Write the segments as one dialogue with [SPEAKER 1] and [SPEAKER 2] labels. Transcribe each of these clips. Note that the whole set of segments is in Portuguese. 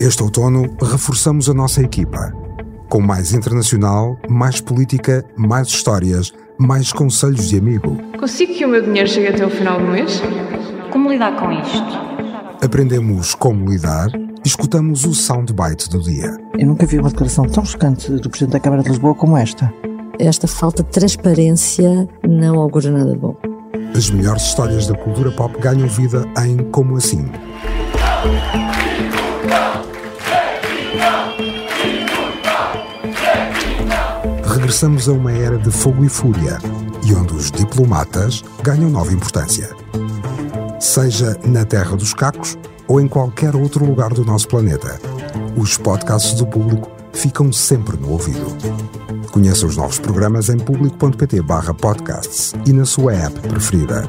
[SPEAKER 1] Este outono, reforçamos a nossa equipa. Com mais internacional, mais política, mais histórias, mais conselhos de amigo.
[SPEAKER 2] Consigo que o meu dinheiro chegue até o final do mês?
[SPEAKER 3] Como lidar com isto?
[SPEAKER 1] Aprendemos como lidar e escutamos o soundbite do dia.
[SPEAKER 4] Eu nunca vi uma declaração tão chocante do Presidente da Câmara de Lisboa como esta.
[SPEAKER 5] Esta falta de transparência não augura nada bom.
[SPEAKER 1] As melhores histórias da cultura pop ganham vida em Como Assim. Regressamos a uma era de fogo e fúria e onde os diplomatas ganham nova importância. Seja na Terra dos Cacos ou em qualquer outro lugar do nosso planeta, os podcasts do público ficam sempre no ouvido. Conheça os novos programas em público.pt/podcasts e na sua app preferida.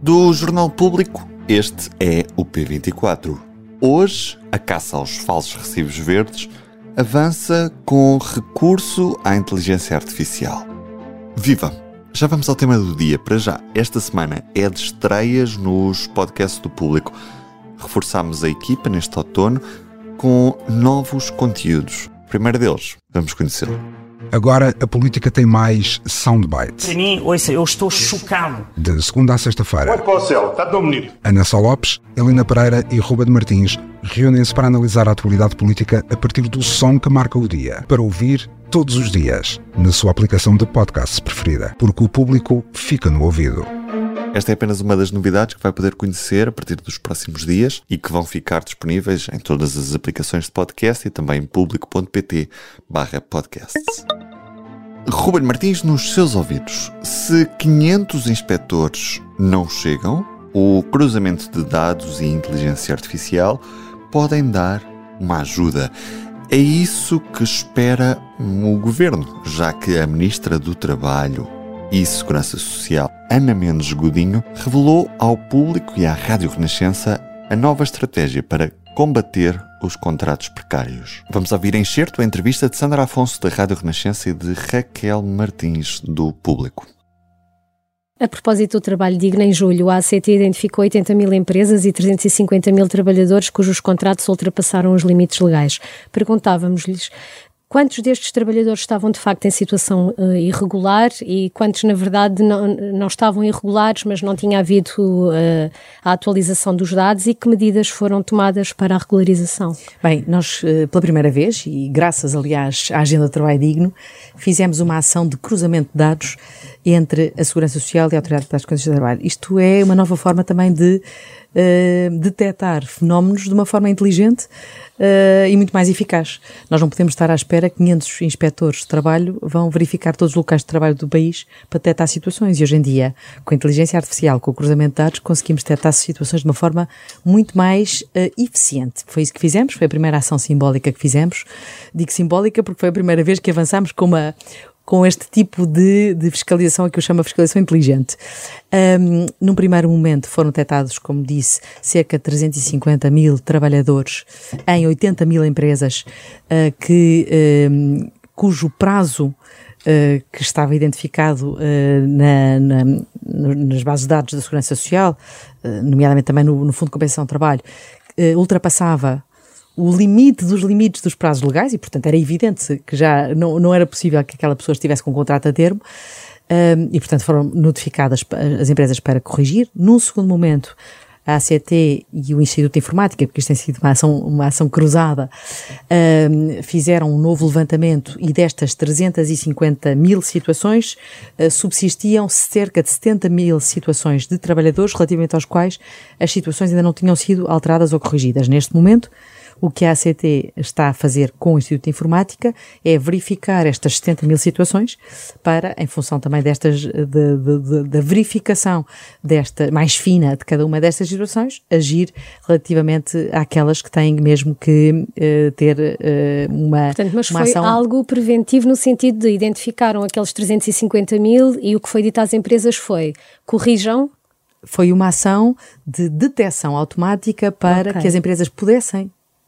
[SPEAKER 6] Do Jornal Público, este é o P24. Hoje, a caça aos falsos recibos verdes avança com recurso à inteligência artificial. Viva! Já vamos ao tema do dia. Para já, esta semana é de estreias nos podcasts do público. Reforçámos a equipa neste outono com novos conteúdos. Primeiro deles, vamos conhecê-lo.
[SPEAKER 1] Agora a política tem mais soundbites.
[SPEAKER 7] Para mim, ouça, eu estou chocado.
[SPEAKER 1] De segunda a sexta-feira.
[SPEAKER 8] Olha para o céu, está tão bonito.
[SPEAKER 1] Ana Sá Lopes, Helena Pereira e Ruba de Martins reúnem-se para analisar a atualidade política a partir do som que marca o dia, para ouvir todos os dias, na sua aplicação de podcast preferida, porque o público fica no ouvido.
[SPEAKER 6] Esta é apenas uma das novidades que vai poder conhecer a partir dos próximos dias e que vão ficar disponíveis em todas as aplicações de podcast e também em público.pt podcasts. Ruben Martins nos seus ouvidos. Se 500 inspectores não chegam, o cruzamento de dados e inteligência artificial podem dar uma ajuda. É isso que espera o governo, já que a ministra do Trabalho e Segurança Social, Ana Mendes Godinho, revelou ao público e à Rádio Renascença a nova estratégia para combater os contratos precários. Vamos ouvir enxerto a entrevista de Sandra Afonso da Rádio Renascença e de Raquel Martins do Público.
[SPEAKER 9] A propósito do trabalho digno, em julho, a ACT identificou 80 mil empresas e 350 mil trabalhadores cujos contratos ultrapassaram os limites legais. Perguntávamos-lhes quantos destes trabalhadores estavam de facto em situação uh, irregular e quantos, na verdade, não, não, estavam irregulares, mas não tinha havido uh, a atualização dos dados e que medidas foram tomadas para a regularização?
[SPEAKER 10] Bem, nós, uh, pela primeira vez, e graças, aliás, à Agenda de Trabalho Digno, fizemos uma ação de cruzamento de dados entre a Segurança Social e a Autoridade das Condições de Trabalho. Isto é uma nova forma também de uh, detectar fenómenos de uma forma inteligente uh, e muito mais eficaz. Nós não podemos estar à espera que 500 inspectores de trabalho vão verificar todos os locais de trabalho do país para detectar situações. E hoje em dia, com a inteligência artificial, com o cruzamento de dados, conseguimos detectar situações de uma forma muito mais uh, eficiente. Foi isso que fizemos, foi a primeira ação simbólica que fizemos. Digo simbólica porque foi a primeira vez que avançamos com uma com este tipo de, de fiscalização que eu chamo de fiscalização inteligente. Um, num primeiro momento foram detectados, como disse, cerca de 350 mil trabalhadores em 80 mil empresas uh, que, um, cujo prazo Uh, que estava identificado uh, na, na, nas bases de dados da Segurança Social, uh, nomeadamente também no, no Fundo de Compensação do Trabalho, ultrapassava o limite dos limites dos prazos legais e, portanto, era evidente que já não, não era possível que aquela pessoa estivesse com um contrato a termo um, e, portanto, foram notificadas as empresas para corrigir. Num segundo momento, a ACT e o Instituto de Informática, porque isto tem sido uma ação, uma ação cruzada, um, fizeram um novo levantamento e destas 350 mil situações uh, subsistiam cerca de 70 mil situações de trabalhadores relativamente aos quais as situações ainda não tinham sido alteradas ou corrigidas. Neste momento, o que a ACT está a fazer com o Instituto de Informática é verificar estas 70 mil situações para, em função também destas, da verificação desta, mais fina de cada uma destas situações, agir relativamente àquelas que têm mesmo que uh, ter uh, uma,
[SPEAKER 9] Portanto, mas
[SPEAKER 10] uma
[SPEAKER 9] foi
[SPEAKER 10] ação...
[SPEAKER 9] algo preventivo no sentido de identificaram aqueles 350 mil e o que foi dito às empresas foi corrijam
[SPEAKER 10] foi uma ação de detecção automática para okay. que as empresas pudessem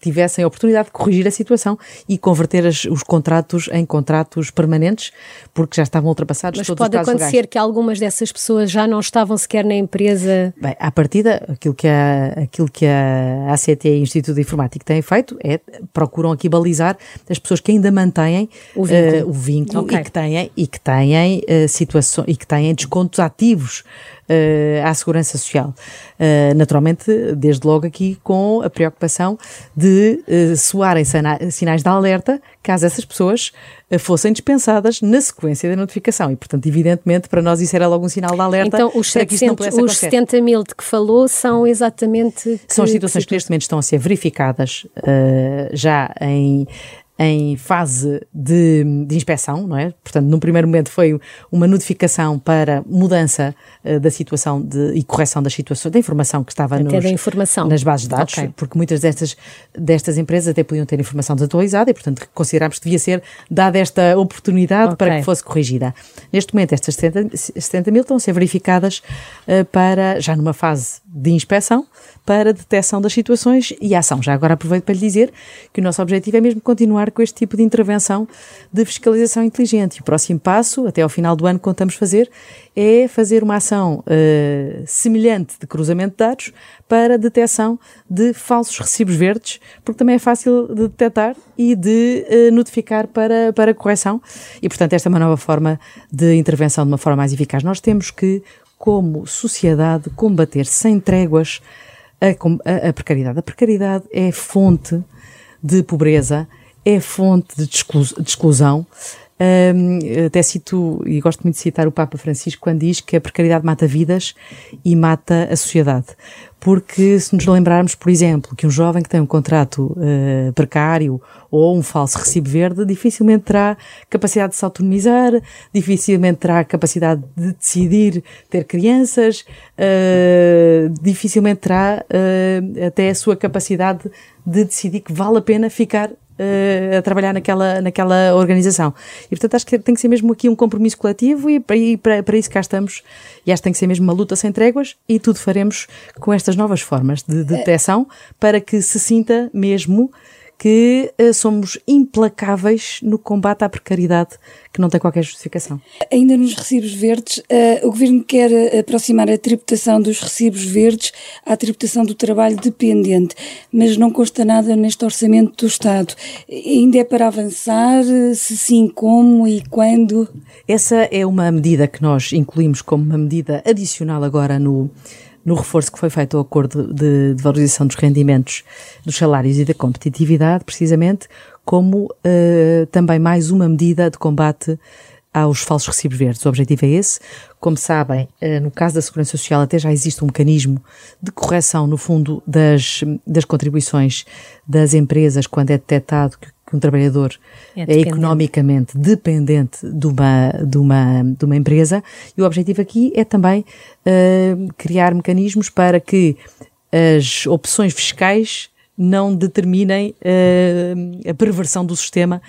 [SPEAKER 10] tivessem a oportunidade de corrigir a situação e converter as, os contratos em contratos permanentes, porque já estavam ultrapassados
[SPEAKER 9] Mas
[SPEAKER 10] todos
[SPEAKER 9] pode
[SPEAKER 10] os prazos
[SPEAKER 9] acontecer
[SPEAKER 10] legais.
[SPEAKER 9] que algumas dessas pessoas já não estavam sequer na empresa.
[SPEAKER 10] Bem, à partida, aquilo que a, aquilo que a ACT e o Instituto de Informática têm feito é procuram aqui balizar as pessoas que ainda mantêm
[SPEAKER 9] O vínculo.
[SPEAKER 10] eh, o vínculo
[SPEAKER 9] Ok.
[SPEAKER 10] e que têm e que têm situações e que têm descontos ativos eh, à segurança social. Eh, naturalmente, desde logo aqui com a preocupação de eh, soarem sinais de alerta caso essas pessoas eh, fossem dispensadas na sequência da notificação. E, portanto, evidentemente, para nós isso era logo um sinal de alerta
[SPEAKER 9] Então, os,
[SPEAKER 10] para que isso não
[SPEAKER 9] 700,
[SPEAKER 10] pudesse
[SPEAKER 9] os
[SPEAKER 10] acontecer.
[SPEAKER 9] 70 mil de que falou são exatamente.
[SPEAKER 10] São as
[SPEAKER 9] que-
[SPEAKER 10] situações que
[SPEAKER 9] que
[SPEAKER 10] neste momento estão a ser verificadas eh, já em, em fase de, de inspeção, não é? Portanto, num primeiro momento foi uma notificação para mudança eh, da situação de, e correção das situações, da informação que estava nos, nas bases de dados,
[SPEAKER 9] Ok.
[SPEAKER 10] porque muitas destas, destas empresas até podiam ter informação desatualizada e, portanto, considerámos que devia ser dada esta oportunidade
[SPEAKER 9] Ok.
[SPEAKER 10] para que fosse corrigida. Neste momento, estas 70, 70 mil estão a ser verificadas eh, para, já numa fase de inspeção, para detecção das situações e ação. Já agora aproveito para lhe dizer que o nosso objetivo é mesmo continuar com este tipo de intervenção de fiscalização inteligente. E o próximo passo, até ao final do ano, contamos fazer, é fazer uma ação eh, semelhante de cruzamento de dados para detecção de falsos recibos verdes, porque também é fácil de detectar e de eh, notificar para, para correção. E, portanto, esta é uma nova forma de intervenção de uma forma mais eficaz. Nós temos que, como sociedade, combater sem tréguas a, a- a precariedade. A precariedade é fonte de pobreza, é fonte de de exclusão. Hum, até cito, e gosto muito de citar o Papa Francisco quando diz que a precariedade mata vidas e mata a sociedade. Porque se nos lembrarmos, por exemplo, que um jovem que tem um contrato eh, precário ou um falso recibo verde dificilmente terá capacidade de se autonomizar, dificilmente terá capacidade de decidir ter crianças, eh, dificilmente terá eh, até a sua capacidade de decidir que vale a pena ficar eh, a trabalhar naquela, naquela organização. E portanto acho que tem que ser mesmo aqui um compromisso coletivo e para, e para, para isso cá estamos. E acho que tem que ser mesmo uma luta sem tréguas e tudo faremos com estas novas formas de detecção para que se sinta mesmo que eh, somos implacáveis no combate à precariedade que não tem qualquer justificação.
[SPEAKER 8] Ainda nos recibos verdes, eh, o Governo quer eh, aproximar a tributação dos recibos verdes à tributação do trabalho dependente, mas não consta nada neste orçamento do Estado. Ainda é para avançar? Se sim, como e quando?
[SPEAKER 10] Essa é uma medida que nós incluímos como uma medida adicional agora no, no reforço que foi feito ao acordo de, de valorização dos rendimentos, dos salários e da competitividade, precisamente como eh, também mais uma medida de combate aos falsos recibos verdes. O objetivo é esse. Como sabem, eh, no caso da Segurança Social até já existe um mecanismo de correção, no fundo, das, das contribuições das empresas quando é detectado que que um trabalhador
[SPEAKER 9] É
[SPEAKER 10] é,
[SPEAKER 9] dependente.
[SPEAKER 10] economicamente dependente de uma, de, uma, de uma empresa e o objetivo aqui é também eh, criar mecanismos para que as opções fiscais não determinem eh, a perversão do sistema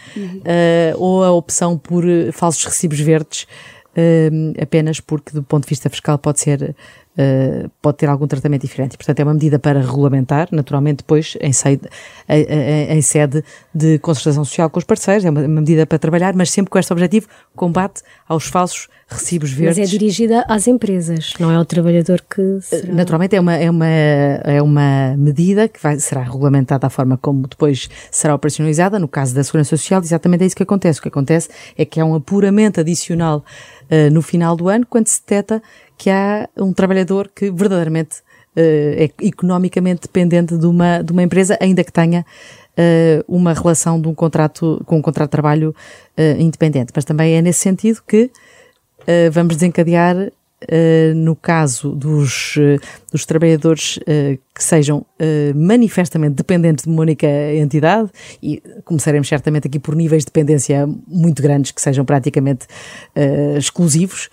[SPEAKER 10] eh, ou a opção por falsos recibos verdes apenas porque do ponto de vista fiscal pode ser eh, pode ter algum tratamento diferente. Portanto, é uma medida para regulamentar, naturalmente, depois em sede, em- em- sede de concertação social com os parceiros, é uma, uma medida para trabalhar, mas sempre com este objetivo, combate aos falsos recibos
[SPEAKER 9] Mas
[SPEAKER 10] verdes.
[SPEAKER 9] é dirigida às empresas, não é o trabalhador que será...
[SPEAKER 10] Naturalmente é uma, é uma, é uma medida que vai, será regulamentada da forma como depois será operacionalizada. No caso da Segurança Social, exatamente é isso que acontece. O que acontece é que há um apuramento adicional eh, no final do ano, quando se detecta que há um trabalhador que verdadeiramente eh, é economicamente dependente de uma, de uma empresa, ainda que tenha eh, uma relação de um contrato, com um contrato de trabalho eh, independente. Mas também é nesse sentido que Uh, vamos desencadear, uh, no caso dos, uh, dos trabalhadores que sejam manifestamente dependentes de uma única entidade, e começaremos certamente aqui por níveis de dependência muito grandes, que sejam praticamente exclusivos,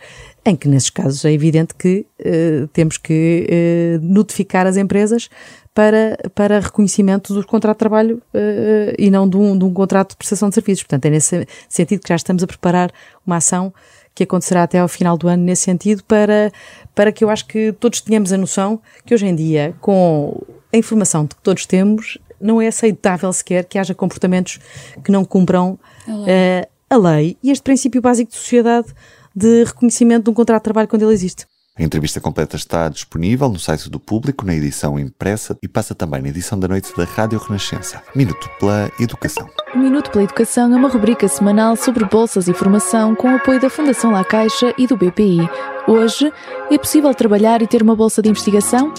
[SPEAKER 10] em que nesses casos é evidente que uh, temos que uh, notificar as empresas para, para reconhecimento do contrato de trabalho uh, e não de um, de um contrato de prestação de serviços. Portanto, é nesse sentido que já estamos a preparar uma ação que acontecerá até ao final do ano nesse sentido para, para que eu acho que todos tenhamos a noção que hoje em dia, com a informação de que todos temos, não é aceitável sequer que haja comportamentos que não cumpram a lei. Uh, a lei e este princípio básico de sociedade de reconhecimento de um contrato de trabalho quando ele existe.
[SPEAKER 6] A entrevista completa está disponível no site do Público, na edição impressa e passa também na edição da noite da Rádio Renascença. Minuto pela Educação.
[SPEAKER 11] Minuto pela Educação é uma rubrica semanal sobre bolsas e formação com apoio da Fundação La Caixa e do BPI. Hoje, é possível trabalhar e ter uma bolsa de investigação?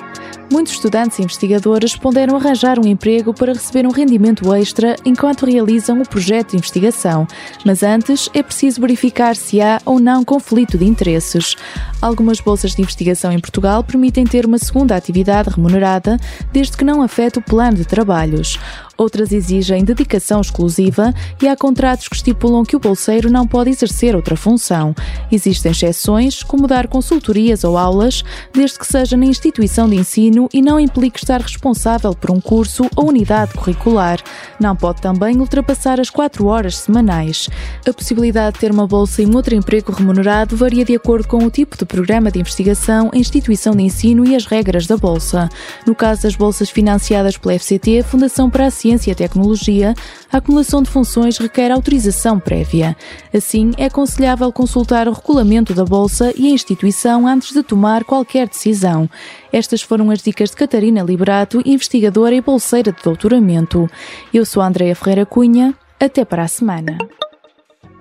[SPEAKER 11] Muitos estudantes e investigadores ponderam arranjar um emprego para receber um rendimento extra enquanto realizam o projeto de investigação, mas antes é preciso verificar se há ou não conflito de interesses. Algumas bolsas de investigação em Portugal permitem ter uma segunda atividade remunerada, desde que não afete o plano de trabalhos. Outras exigem dedicação exclusiva e há contratos que estipulam que o bolseiro não pode exercer outra função. Existem exceções, como dar consultorias ou aulas, desde que seja na instituição de ensino e não implique estar responsável por um curso ou unidade curricular. Não pode também ultrapassar as 4 horas semanais. A possibilidade de ter uma bolsa e um outro emprego remunerado varia de acordo com o tipo de programa de investigação, instituição de ensino e as regras da bolsa. No caso das bolsas financiadas pela FCT, Fundação para a Ciência e a Tecnologia, a acumulação de funções requer autorização prévia. Assim, é aconselhável consultar o regulamento da Bolsa e a instituição antes de tomar qualquer decisão. Estas foram as dicas de Catarina Liberato, investigadora e bolseira de doutoramento. Eu sou a Andrea Ferreira Cunha. Até para a semana.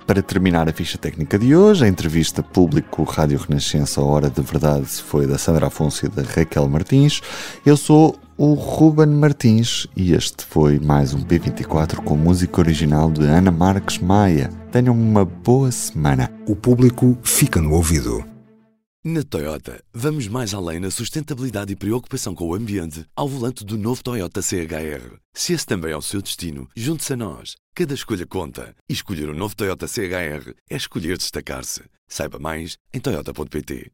[SPEAKER 6] Para terminar a ficha técnica de hoje, a entrevista público Rádio Renascença Hora de Verdade foi da Sandra Afonso e da Raquel Martins. Eu sou o Ruben Martins e este foi mais um P24 com música original de Ana Marques Maia. Tenham uma boa semana.
[SPEAKER 1] O público fica no ouvido.
[SPEAKER 12] Na Toyota, vamos mais além na sustentabilidade e preocupação com o ambiente ao volante do novo Toyota CHR. Se esse também é o seu destino, junte-se a nós. Cada escolha conta. E escolher o um novo Toyota CHR é escolher destacar-se. Saiba mais em Toyota.pt.